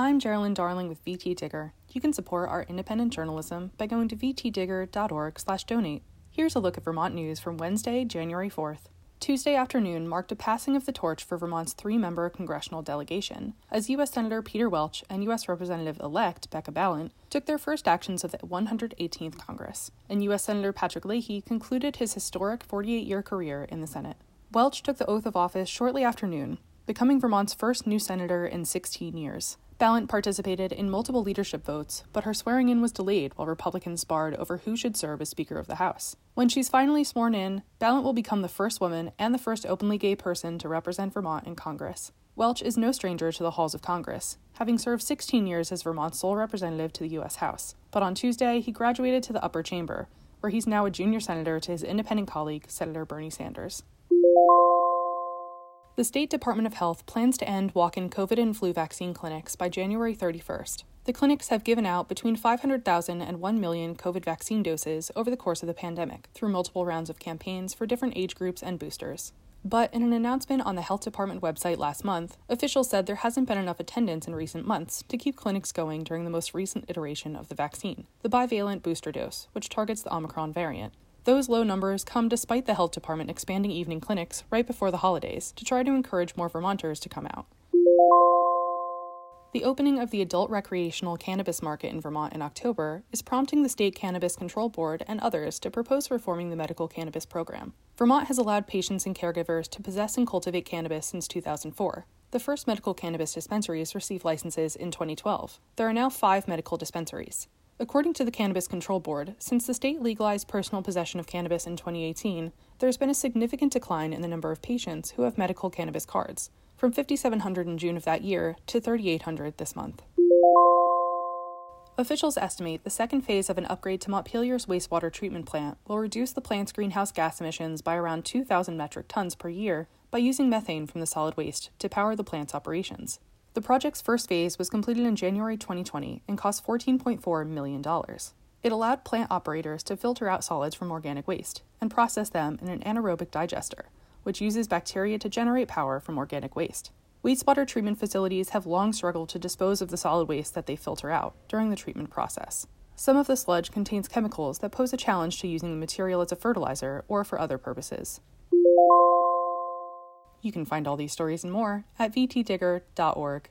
I'm Geraldine Darling with VT Digger. You can support our independent journalism by going to vtdigger.org/donate. Here's a look at Vermont news from Wednesday, January 4th. Tuesday afternoon marked a passing of the torch for Vermont's three member congressional delegation, as U.S. Senator Peter Welch and U.S. Representative elect Becca Balint took their first actions of the 118th Congress, and U.S. Senator Patrick Leahy concluded his historic 48 year career in the Senate. Welch took the oath of office shortly after noon, becoming Vermont's first new senator in 16 years. Balint participated in multiple leadership votes, but her swearing in was delayed while Republicans sparred over who should serve as Speaker of the House. When she's finally sworn in, Balint will become the first woman and the first openly gay person to represent Vermont in Congress. Welch is no stranger to the halls of Congress, having served 16 years as Vermont's sole representative to the U.S. House. But on Tuesday, he graduated to the upper chamber, where he's now a junior senator to his independent colleague, Senator Bernie Sanders. The State Department of Health plans to end walk in COVID and flu vaccine clinics by January 31st. The clinics have given out between 500,000 and 1 million COVID vaccine doses over the course of the pandemic through multiple rounds of campaigns for different age groups and boosters. But in an announcement on the Health Department website last month, officials said there hasn't been enough attendance in recent months to keep clinics going during the most recent iteration of the vaccine, the bivalent booster dose, which targets the Omicron variant. Those low numbers come despite the health department expanding evening clinics right before the holidays to try to encourage more Vermonters to come out. The opening of the adult recreational cannabis market in Vermont in October is prompting the State Cannabis Control Board and others to propose reforming the medical cannabis program. Vermont has allowed patients and caregivers to possess and cultivate cannabis since 2004. The first medical cannabis dispensaries received licenses in 2012. There are now five medical dispensaries. According to the Cannabis Control Board, since the state legalized personal possession of cannabis in 2018, there's been a significant decline in the number of patients who have medical cannabis cards, from 5,700 in June of that year to 3,800 this month. Officials estimate the second phase of an upgrade to Montpelier's wastewater treatment plant will reduce the plant's greenhouse gas emissions by around 2,000 metric tons per year by using methane from the solid waste to power the plant's operations. The project's first phase was completed in January 2020 and cost $14.4 million. It allowed plant operators to filter out solids from organic waste and process them in an anaerobic digester, which uses bacteria to generate power from organic waste. Wastewater treatment facilities have long struggled to dispose of the solid waste that they filter out during the treatment process. Some of the sludge contains chemicals that pose a challenge to using the material as a fertilizer or for other purposes. You can find all these stories and more at vtdigger.org.